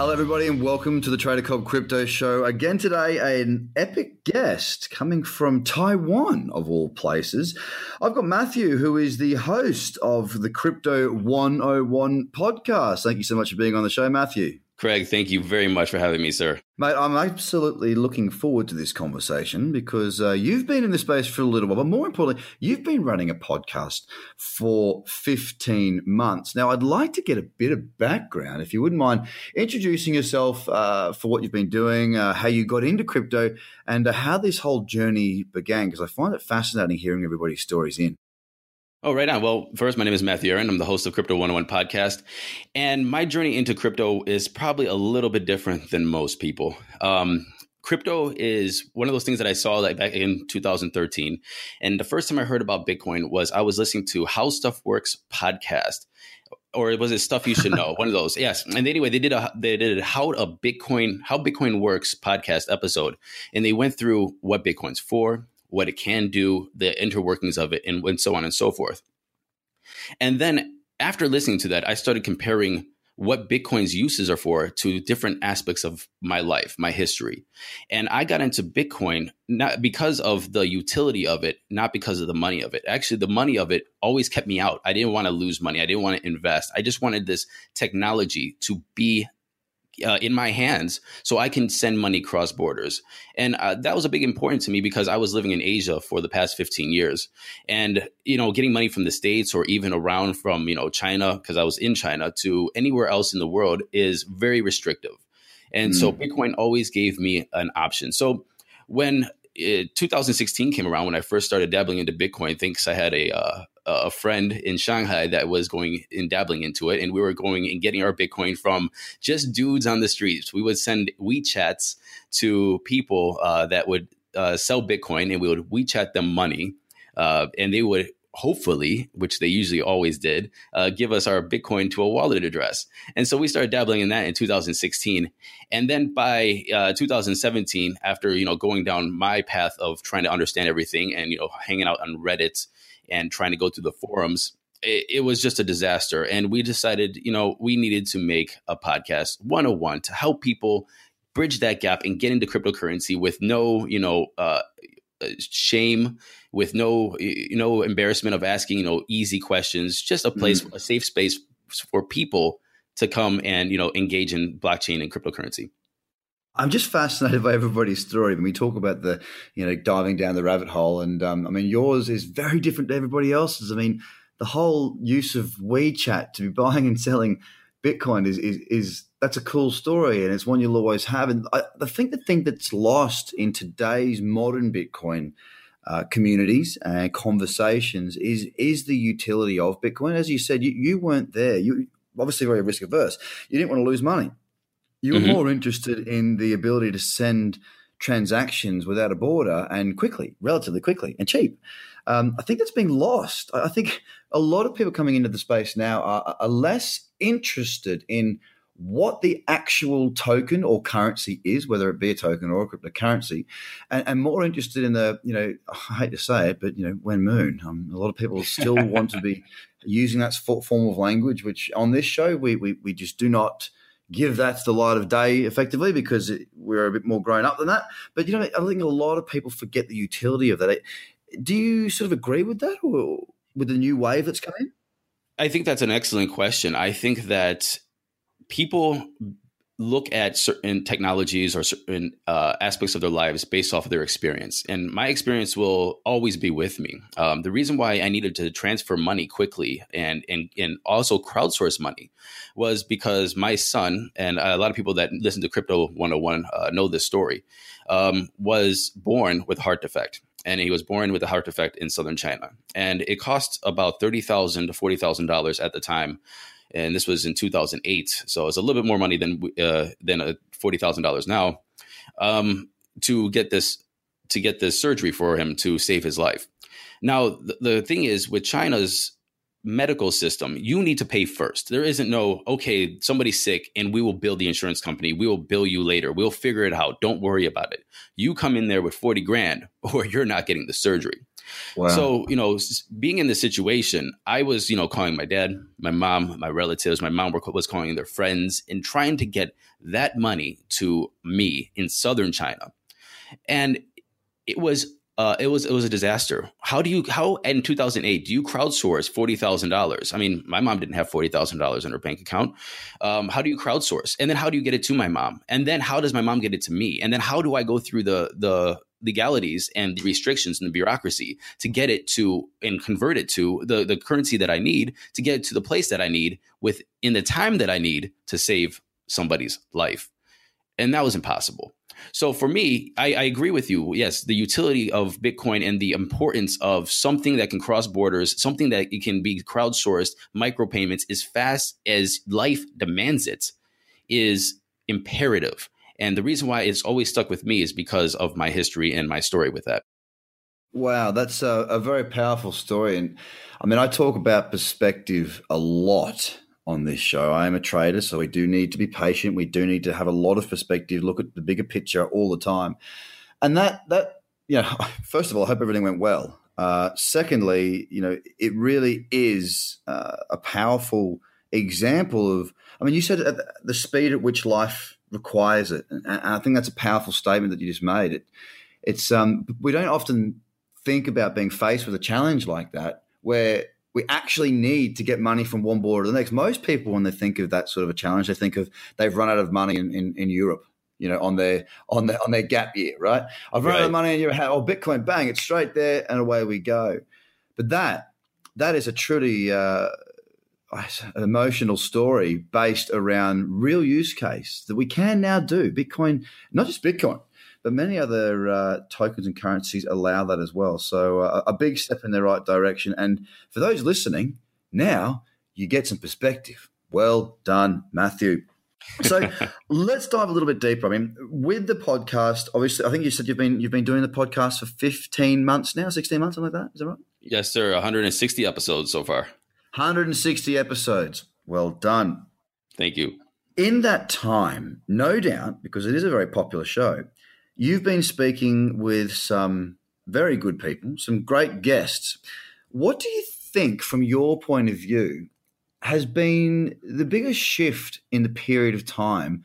Hello, everybody, and welcome to the Trader Cobb Crypto Show. Again today, an epic guest coming from Taiwan, of all places. I've got Matthew, who is the host of the Crypto 101 podcast. Thank you so much for being on the show, Matthew. Craig, thank you very much for having me, sir. Mate, I'm absolutely looking forward to this conversation because uh, you've been in this space for a little while, but more importantly, you've been running a podcast for 15 months. Now, I'd like to get a bit of background, if you wouldn't mind introducing yourself uh, for what you've been doing, uh, how you got into crypto, and uh, how this whole journey began, because I find it fascinating hearing everybody's stories in. Oh, right on. Well, first, my name is Matthew Aaron. I'm the host of Crypto 101 podcast. And my journey into crypto is probably a little bit different than most people. Um, crypto is one of those things that I saw like back in 2013. And the first time I heard about Bitcoin was I was listening to How Stuff Works podcast. Or was it stuff you should know? one of those, yes. And anyway, they did a they did a how a Bitcoin how Bitcoin works podcast episode, and they went through what Bitcoin's for, what it can do, the interworkings of it, and, and so on and so forth. And then after listening to that, I started comparing what Bitcoin's uses are for to different aspects of my life, my history. And I got into Bitcoin not because of the utility of it, not because of the money of it. Actually, the money of it always kept me out. I didn't want to lose money. I didn't want to invest. I just wanted this technology to be uh, in my hands so I can send money cross borders. And uh, that was a big important to me because I was living in Asia for the past 15 years. And, you know, getting money from the States or even around from, you know, China, because I was in China, to anywhere else in the world is very restrictive. And mm. so Bitcoin always gave me an option. So when it, uh, 2016 came around when I first started dabbling into Bitcoin. Thinks I had a uh, a friend in Shanghai that was going and dabbling into it, and we were going and getting our Bitcoin from just dudes on the streets. We would send WeChats to people uh, that would uh, sell Bitcoin, and we would WeChat them money, uh, and they would hopefully, which they usually always did, uh, give us our Bitcoin to a wallet address. And so we started dabbling in that in 2016. And then by uh, 2017, after you know going down my path of trying to understand everything and you know hanging out on Reddit and trying to go through the forums, it, it, was just a disaster. And we decided, you know, we needed to make a podcast 101 to help people bridge that gap and get into cryptocurrency with no, you know, uh, shame, with no, you know, embarrassment of asking, you know, easy questions, just a place, mm. a safe space for people to come and, you know, engage in blockchain and cryptocurrency. I'm just fascinated by everybody's story. When we talk about the, you know, diving down the rabbit hole, and um, I mean, yours is very different to everybody else's. I mean, the whole use of WeChat to be buying and selling Bitcoin is is, is that's a cool story, and it's one you'll always have. And I, I think the thing that's lost in today's modern Bitcoin uh, communities and conversations is is the utility of Bitcoin. As you said, you, you weren't there. You obviously very risk averse. You didn't want to lose money. You were mm-hmm. more interested in the ability to send transactions without a border and quickly, relatively quickly, and cheap. Um, I think that's being lost. I think a lot of people coming into the space now are, are less interested in what the actual token or currency is, whether it be a token or a cryptocurrency, and, and more interested in the, you know, I hate to say it, but, you know, when moon. Um, a lot of people still want to be using that form of language, which on this show, we, we, we just do not – give that the light of day effectively because we're a bit more grown up than that. But you know, I think a lot of people forget the utility of that. Do you sort of agree with that, or with the new wave that's coming? I think that's an excellent question. I think that people look at certain technologies or certain uh, aspects of their lives based off of their experience. And my experience will always be with me. Um, the reason why I needed to transfer money quickly and, and, and also crowdsource money was because my son, and a lot of people that listen to Crypto 101 uh, know this story, um, was born with heart defect and he was born with a heart defect in southern China. And it cost about thirty thousand to forty thousand dollars at the time and this was in 2008. So it's a little bit more money than uh, than a forty thousand dollars now um, to get this to get this surgery for him to save his life. Now the, the thing is with China's medical system, you need to pay first. There isn't no, okay, somebody's sick and we will bill the insurance company. We will bill you later. We'll figure it out. Don't worry about it. You come in there with 40 grand or you're not getting the surgery. Wow. So, you know, being in this situation, I was, you know, calling my dad, my mom, my relatives. My mom was calling their friends and trying to get that money to me in southern China. And it was uh, it was it was a disaster. How do you how in 2008 do you crowdsource forty thousand dollars? I mean, my mom didn't have forty thousand dollars in her bank account. Um, how do you crowdsource? And then how do you get it to my mom? And then how does my mom get it to me? And then how do I go through the the legalities and the restrictions and the bureaucracy to get it to and convert it to the, the currency that I need to get it to the place that I need with in the time that I need to save somebody's life. And that was impossible. So for me, I, I, agree with you. Yes, the utility of Bitcoin and the importance of something that can cross borders, something that it can be crowdsourced, micropayments as fast as life demands it, is imperative. And the reason why it's always stuck with me is because of my history and my story with that. Wow, that's a, a very powerful story. And I mean, I talk about perspective a lot on this show. I am a trader, so we do need to be patient. We do need to have a lot of perspective, look at the bigger picture all the time. And that, that, you know, first of all, I hope everything went well. Uh, secondly, you know, it really is uh, a powerful example of, I mean, you said the speed at which life requires it. And I think that's a powerful statement that you just made. It, it's um, we don't often think about being faced with a challenge like that where we actually need to get money from one border to the next. Most people, when they think of that sort of a challenge, they think of they've run out of money in, in, in Europe. You know, on their on their on their gap year, right? I've run right. out of money in Europe. Oh, Bitcoin, bang! It's straight there, and away we go. But that that is a truly uh, an emotional story based around real use case that we can now do. Bitcoin, not just Bitcoin, but many other uh, tokens and currencies allow that as well. So uh, a big step in the right direction. And for those listening, now you get some perspective. Well done, Matthew. So let's dive a little bit deeper. I mean, with the podcast, obviously, I think you said you've been you've been doing the podcast for fifteen months now, sixteen months, something like that. Is that right? Yes, sir. One hundred and sixty episodes so far. 160 episodes. Well done. Thank you. In that time, no doubt, because it is a very popular show, you've been speaking with some very good people, some great guests. What do you think, from your point of view, has been the biggest shift in the period of time,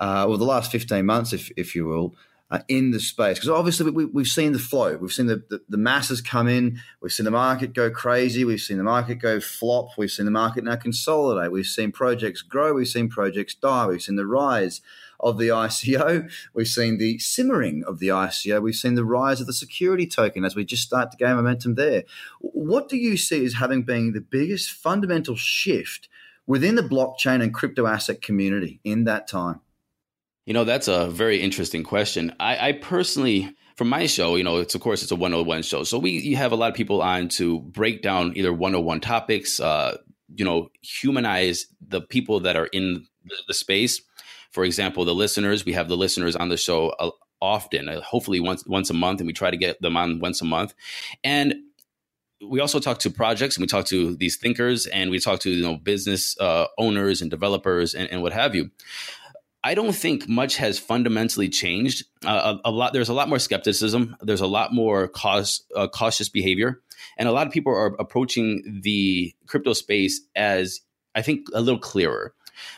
uh, or the last 15 months, if, if you will, uh, in the space. Because obviously we, have seen the flow. We've seen the, the, the, masses come in. We've seen the market go crazy. We've seen the market go flop. We've seen the market now consolidate. We've seen projects grow. We've seen projects die. We've seen the rise of the ICO we've seen the simmering of the ICO we've seen the rise of the security token as we just start to gain momentum there. What do you see as having been the biggest fundamental shift within the blockchain and crypto asset community in that time you know, that's a very interesting question. I, I personally, for my show, you know, it's of course it's a 101 show. So we you have a lot of people on to break down either 101 topics, uh, you know, humanize the people that are in the, space. For example, the listeners, we have the listeners on the show uh, often, uh, hopefully once once a month, and we try to get them on once a month. And we also talk to projects and we talk to these thinkers and we talk to you know business uh, owners and developers and, and what have you I don't think much has fundamentally changed. Uh, a, a, lot there's a lot more skepticism. There's a lot more cause, uh, cautious behavior, and a lot of people are approaching the crypto space as I think a little clearer.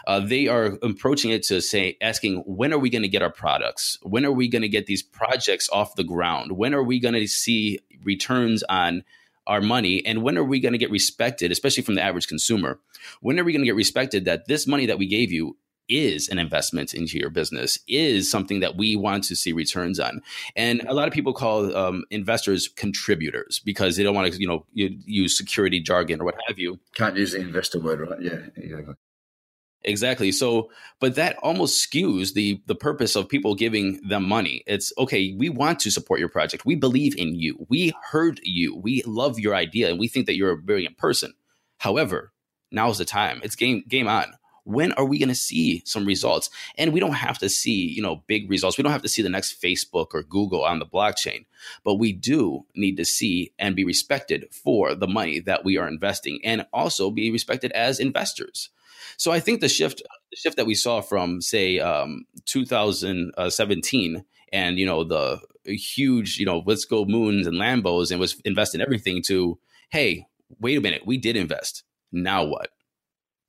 Uh, they are approaching it to say, asking, when are we going to get our products? When are we going to get these projects off the ground? When are we going to see returns on our money? And when are we going to get respected, especially from the average consumer? When are we going to get respected that this money that we gave you is an investment into your business, is something that we want to see returns on. And a lot of people call um, investors contributors because they don't want to, you know, use security jargon or what have you. Can't use the investor word, right? Yeah, exactly. Exactly. So, but that almost skews the the purpose of people giving them money. It's okay, we want to support your project. We believe in you. We heard you. We love your idea and we think that you're a brilliant person. However, now's the time. It's game game on. When are we going to see some results? And we don't have to see, you know, big results. We don't have to see the next Facebook or Google on the blockchain, but we do need to see and be respected for the money that we are investing and also be respected as investors. So I think the shift the shift that we saw from say um, 2017 and you know the huge you know let's go moons and Lambos and was invest in everything to hey wait a minute we did invest now what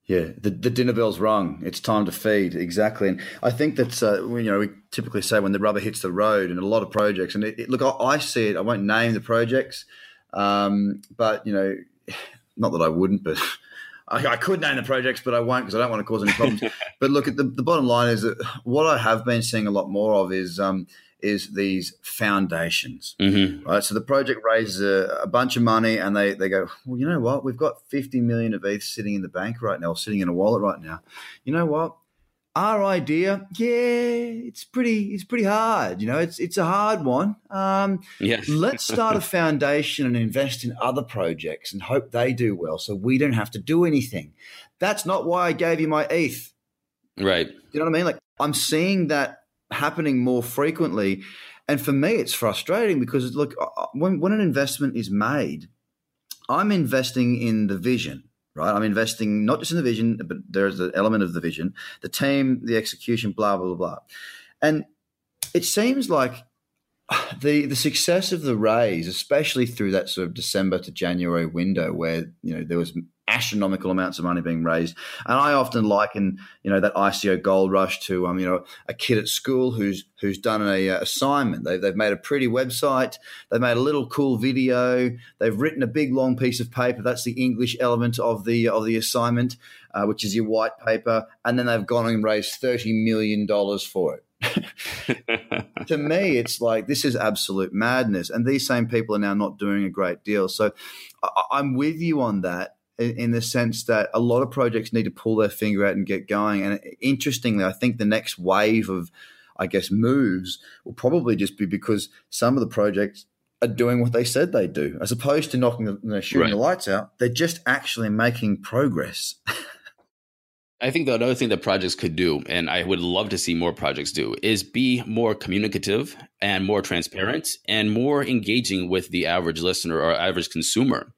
yeah, the, the dinner bell's rung. It's time to feed. Exactly, and I think that's uh, you know we typically say when the rubber hits the road, and a lot of projects. And it, it, look, I, I, see it. I won't name the projects, um, but you know, not that I wouldn't, but I, I, could name the projects, but I won't because I don't want to cause any problems. but look, at the, the bottom line is that what I have been seeing a lot more of is um, is these foundations, mm-hmm. right? So the project raises a, a, bunch of money, and they they go, well, you know what? We've got fifty million of ETH sitting in the bank right now, sitting in a wallet right now. You know what? our idea, yeah, it's pretty, it's pretty hard. You know, it's it's a hard one. Um, yes. let's start a foundation and invest in other projects and hope they do well, so we don't have to do anything. That's not why I gave you my ETH. Right. You know what I mean? Like I'm seeing that happening more frequently, and for me, it's frustrating because look, when when an investment is made, I'm investing in the vision right? I'm investing not just in the vision, but there's the element of the vision, the team, the execution, blah, blah, blah, blah. And it seems like the the success of the raise, especially through that sort of December to January window, where you know there was astronomical amounts of money being raised. And I often liken, you know, that ICO gold rush to, um, you know, a kid at school who's who's done a uh, assignment. They've, they've made a pretty website. They've made a little cool video. They've written a big long piece of paper. That's the English element of the of the assignment, uh, which is your white paper. And then they've gone and raised thirty million dollars for it. to me, it's like this is absolute madness, and these same people are now not doing a great deal. So, I, I'm with you on that in the sense that a lot of projects need to pull their finger out and get going. And interestingly, I think the next wave of, I guess, moves will probably just be because some of the projects are doing what they said they'd do, as opposed to knocking, the, you know, shooting right. the lights out. They're just actually making progress. I think the other thing that projects could do, and I would love to see more projects do, is be more communicative and more transparent and more engaging with the average listener or average consumer.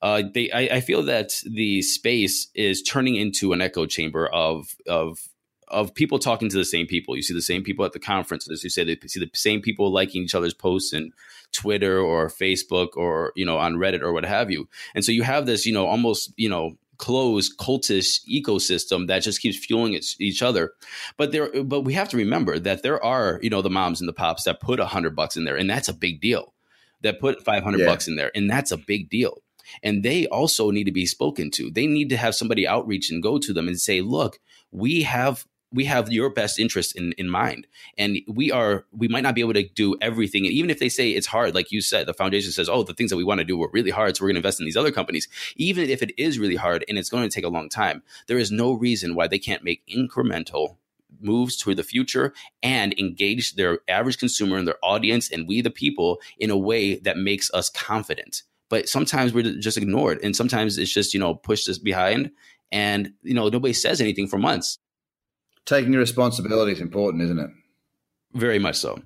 Uh, they, I, I, feel that the space is turning into an echo chamber of of of people talking to the same people. You see the same people at the conferences. You say they see the same people liking each other's posts and Twitter or Facebook or you know on Reddit or what have you. And so you have this you know almost you know closed cultist ecosystem that just keeps fueling its, each other. But there, but we have to remember that there are, you know, the moms and the pops that put a hundred bucks in there, and that's a big deal. That put five hundred yeah. bucks in there, and that's a big deal. And they also need to be spoken to. They need to have somebody outreach and go to them and say, "Look, we have we have your best interest in, in mind. And we are we might not be able to do everything. And even if they say it's hard like you said the foundation says oh the things that we want to do are really hard so we're going to invest in these other companies. Even if it is really hard and it's going to take a long time there is no reason why they can't make incremental moves toward the future and engage their average consumer and their audience and we the people in a way that makes us confident. But sometimes we're just ignored and sometimes it's just you know pushed us behind and you know nobody says anything for months taking responsibility is important, isn't it? Very much so.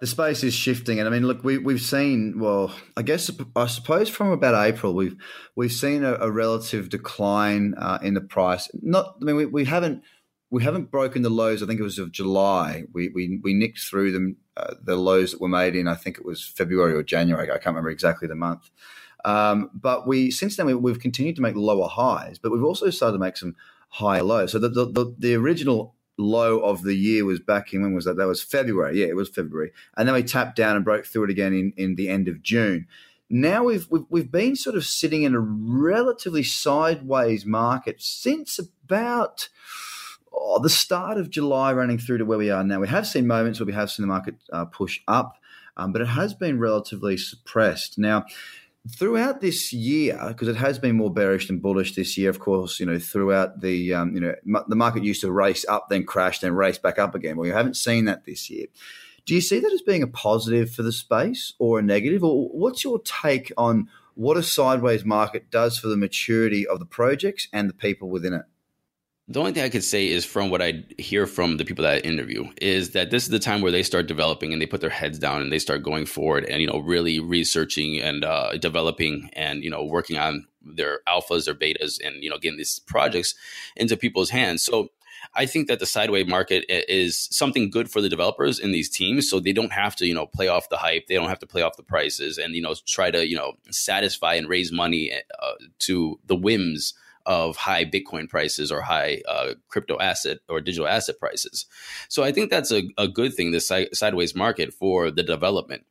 The space is shifting, and I mean, look, we we've seen. Well, I guess I suppose from about April, we've we've seen a, a relative decline uh, in the price. Not, I mean, we, we haven't we haven't broken the lows. I think it was of July. We we we nicked through them uh, the lows that were made in. I think it was February or January. I can't remember exactly the month. Um, but we since then we, have continued to make lower highs, but we've also started to make some high low. So the, the, the, original low of the year was back in when was that? That was February. Yeah, it was February. And then we tapped down and broke through it again in, in the end of June. Now we've, we've we've been sort of sitting in a relatively sideways market since about oh, the start of July running through to where we are now, we have seen moments where we have seen the market uh, push up, um, but it has been relatively suppressed. Now, throughout this year, because it has been more bearish than bullish this year, of course, you know, throughout the, um, you know, the market used to race up, then crash, then race back up again. Well, you haven't seen that this year. Do you see that as being a positive for the space or a negative? Or what's your take on what a sideways market does for the maturity of the projects and the people within it? The only thing I could say is from what I hear from the people that I interview is that this is the time where they start developing and they put their heads down and they start going forward and you know really researching and uh, developing and you know working on their alphas or betas and you know getting these projects into people's hands. So I think that the sideways market is something good for the developers in these teams, so they don't have to, you know, play off the hype. They don't have to play off the prices, and you know, try to, you know, satisfy and raise money uh, to the whims of high Bitcoin prices or high uh, crypto asset or digital asset prices. So I think that's a, a good thing, this si- sideways market for the development.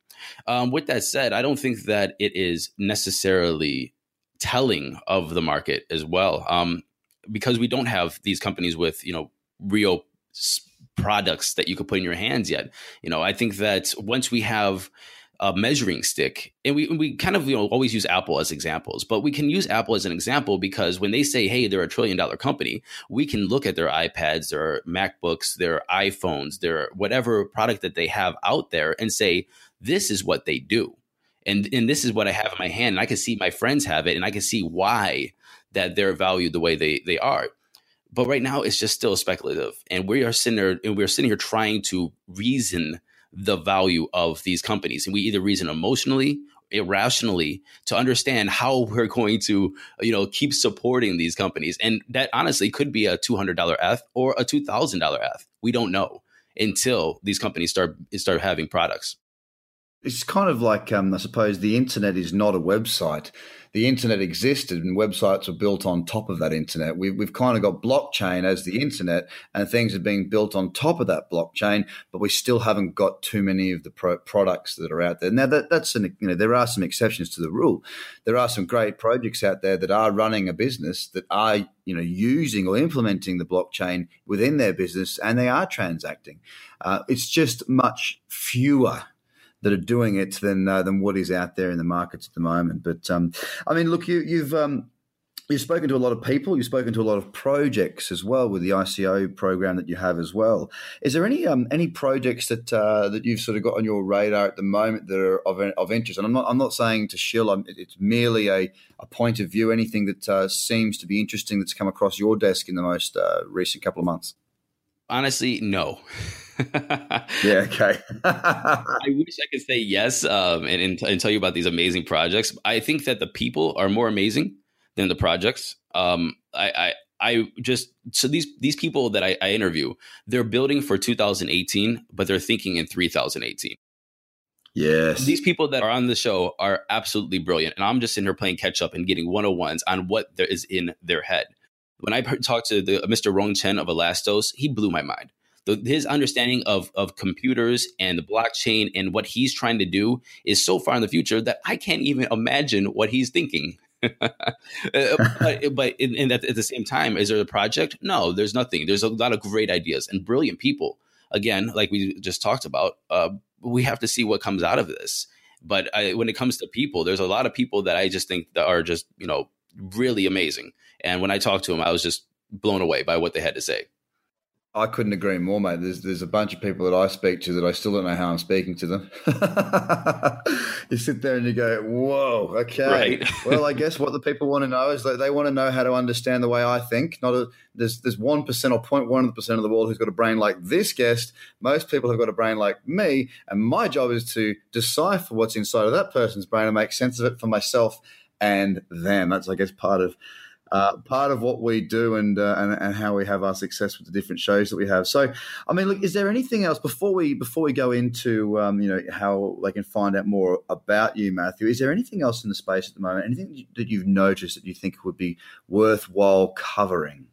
Um, with that said, I don't think that it is necessarily telling of the market as well. Um, because we don't have these companies with, you know, real products that you could put in your hands yet. You know, I think that once we have a measuring stick. And we we kind of you know always use Apple as examples, but we can use Apple as an example because when they say, "Hey, they're a trillion dollar company," we can look at their iPads, their MacBooks, their iPhones, their whatever product that they have out there, and say, "This is what they do." And, and this is what I have in my hand. And I can see my friends have it, and I can see why that they're valued the way they they are. But right now, it's just still speculative, and we are sitting there and we're sitting here trying to reason the value of these companies. And we either reason emotionally, irrationally to understand how we're going to, you know, keep supporting these companies. And that honestly could be a $200 ETH or a $2,000 ETH. We don't know until these companies start start having products. It's kind of like, um, I suppose, the internet is not a website the internet existed and websites were built on top of that internet. We've, we've kind of got blockchain as the internet and things are being built on top of that blockchain, but we still haven't got too many of the pro- products that are out there. Now, that, that's an, you know, there are some exceptions to the rule. There are some great projects out there that are running a business that are, you know, using or implementing the blockchain within their business and they are transacting. Uh, it's just much fewer that are doing it than uh, than what is out there in the markets at the moment. But um, I mean, look, you, you've um, you've spoken to a lot of people. You've spoken to a lot of projects as well with the ICO program that you have as well. Is there any um, any projects that uh, that you've sort of got on your radar at the moment that are of, of interest? And I'm not I'm not saying to shill. I'm, it's merely a, a point of view. Anything that uh, seems to be interesting that's come across your desk in the most uh, recent couple of months. Honestly, no. yeah, okay. I wish I could say yes um, and, and, and, tell you about these amazing projects. I think that the people are more amazing than the projects. Um, I, I, I just so these these people that I, I interview, they're building for 2018, but they're thinking in 3018. Yes. These people that are on the show are absolutely brilliant. And I'm just in here playing catch up and getting 101s on what there is in their head. When I talked to the Mr. Rong Chen of Elastos, he blew my mind the, his understanding of of computers and the blockchain and what he's trying to do is so far in the future that I can't even imagine what he's thinking. Uh, but, but in, in at, at the same time, is there a project? No, there's nothing. There's a lot of great ideas and brilliant people. Again, like we just talked about, uh, we have to see what comes out of this. But I, when it comes to people, there's a lot of people that I just think that are just you know really amazing. And when I talked to them, I was just blown away by what they had to say. I couldn't agree more, mate. There's there's a bunch of people that I speak to that I still don't know how I'm speaking to them. you sit there and you go, "Whoa, okay." Right. well, I guess what the people want to know is that they want to know how to understand the way I think. Not a, there's there's one percent or 0.1 percent of the world who's got a brain like this guest. Most people have got a brain like me, and my job is to decipher what's inside of that person's brain and make sense of it for myself and them. That's I guess part of uh, part of what we do and, uh, and, and how we have our success with the different shows that we have. So, I mean, look, is there anything else before we before we go into um, you know how they can find out more about you, Matthew? Is there anything else in the space at the moment? Anything that you've noticed that you think would be worthwhile covering?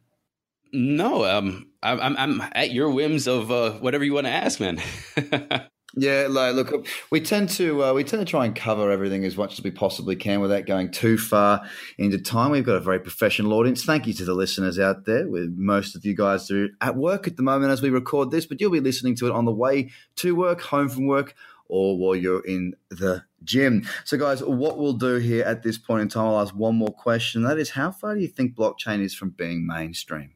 No, um, I'm, I'm at your whims of uh, whatever you want to ask, man. Yeah, like, look, we tend to uh, we tend to try and cover everything as much as we possibly can without going too far into time. We've got a very professional audience. Thank you to the listeners out there. With most of you guys are at work at the moment as we record this, but you'll be listening to it on the way to work, home from work, or while you're in the gym. So, guys, what we'll do here at this point in time, I'll ask one more question. That is, how far do you think blockchain is from being mainstream?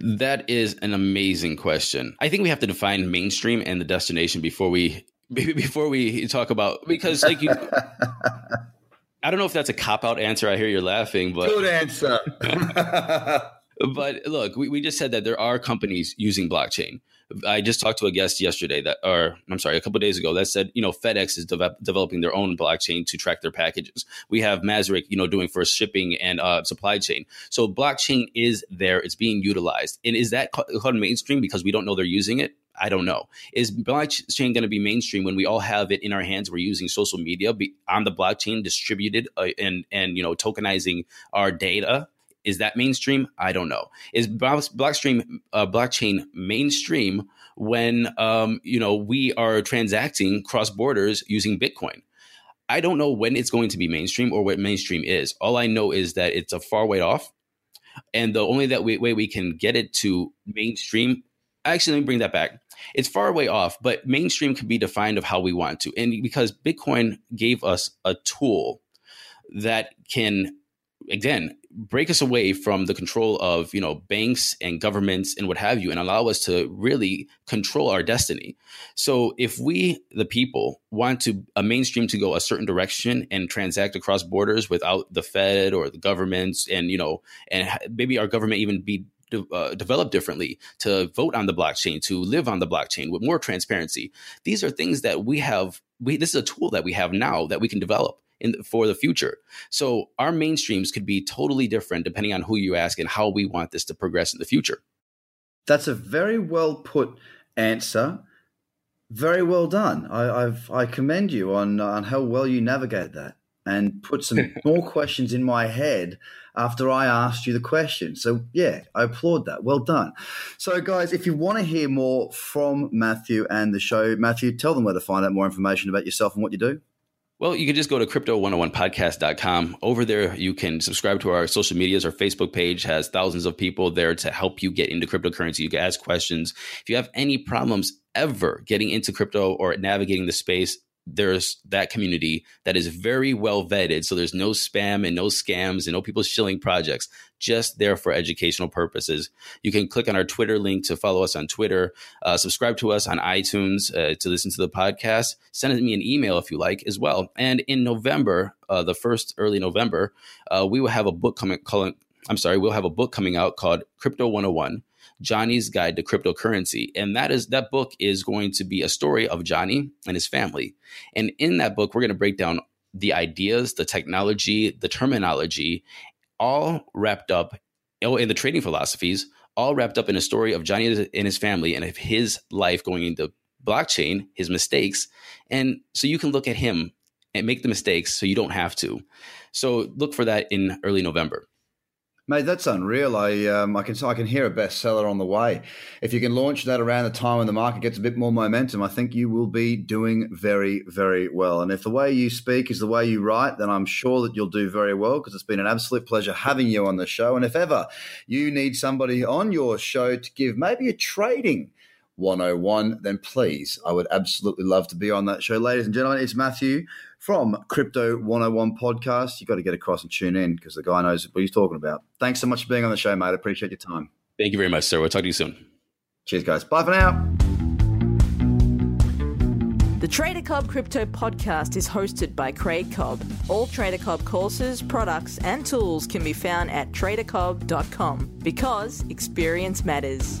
That is an amazing question. I think we have to define mainstream and the destination before we before we talk about because like you I don't know if that's a cop out answer. I hear you're laughing, but good answer. but look, we, we just said that there are companies using blockchain. I just talked to a guest yesterday that, or I'm sorry, a couple days ago that said, you know, FedEx is de- developing their own blockchain to track their packages. We have Maersk, you know, doing for shipping and uh, supply chain. So blockchain is there; it's being utilized. And is that called mainstream because we don't know they're using it? I don't know. Is blockchain going to be mainstream when we all have it in our hands? We're using social media on the blockchain, distributed uh, and and you know tokenizing our data is that mainstream? I don't know. Is blockstream uh, blockchain mainstream when um, you know we are transacting cross borders using Bitcoin? I don't know when it's going to be mainstream or what mainstream is. All I know is that it's a far way off, and the only that way, way we can get it to mainstream. Actually, let me bring that back. It's far way off, but mainstream can be defined of how we want to, and because Bitcoin gave us a tool that can again break us away from the control of you know banks and governments and what have you and allow us to really control our destiny. So if we the people want to a mainstream to go a certain direction and transact across borders without the fed or the governments and you know and maybe our government even be uh, developed differently to vote on the blockchain to live on the blockchain with more transparency these are things that we have we this is a tool that we have now that we can develop in for the future. So our mainstreams could be totally different depending on who you ask and how we want this to progress in the future. That's a very well put answer. Very well done. I, I've, I commend you on on how well you navigate that and put some more questions in my head after I asked you the question. So, yeah, I applaud that. Well done. So, guys, if you want to hear more from Matthew and the show, Matthew, tell them where to find out more information about yourself and what you do. Well, you can just go to crypto101podcast.com. Over there, you can subscribe to our social medias. Our Facebook page has thousands of people there to help you get into cryptocurrency. You can ask questions. If you have any problems ever getting into crypto or navigating the space, there's that community that is very well vetted. So there's no spam and no scams and no people shilling projects, just there for educational purposes. You can click on our Twitter link to follow us on Twitter, uh, subscribe to us on iTunes uh, to listen to the podcast, send me an email if you like as well. And in November, uh, the first early November, uh, we will have a book coming, calling, I'm sorry, we'll have a book coming out called Crypto 101 Johnny's Guide to Cryptocurrency. And that is that book is going to be a story of Johnny and his family. And in that book, we're going to break down the ideas, the technology, the terminology, all wrapped up oh, in the trading philosophies, all wrapped up in a story of Johnny and his family and of his life going into blockchain, his mistakes. And so you can look at him and make the mistakes so you don't have to. So look for that in early November. Mate, that's unreal. I um, I can I can hear a bestseller on the way. If you can launch that around the time when the market gets a bit more momentum, I think you will be doing very very well. And if the way you speak is the way you write, then I'm sure that you'll do very well because it's been an absolute pleasure having you on the show. And if ever you need somebody on your show to give maybe a trading 101, then please, I would absolutely love to be on that show. Ladies and gentlemen, it's Matthew from Crypto 101 podcast. You've got to get across and tune in because the guy knows what he's talking about. Thanks so much for being on the show, mate. I appreciate your time. Thank you very much, sir. We'll talk to you soon. Cheers, guys. Bye for now. The Trader Cobb Crypto Podcast is hosted by Craig Cobb. All Trader Cobb courses, products, and tools can be found at tradercobb.com because experience matters.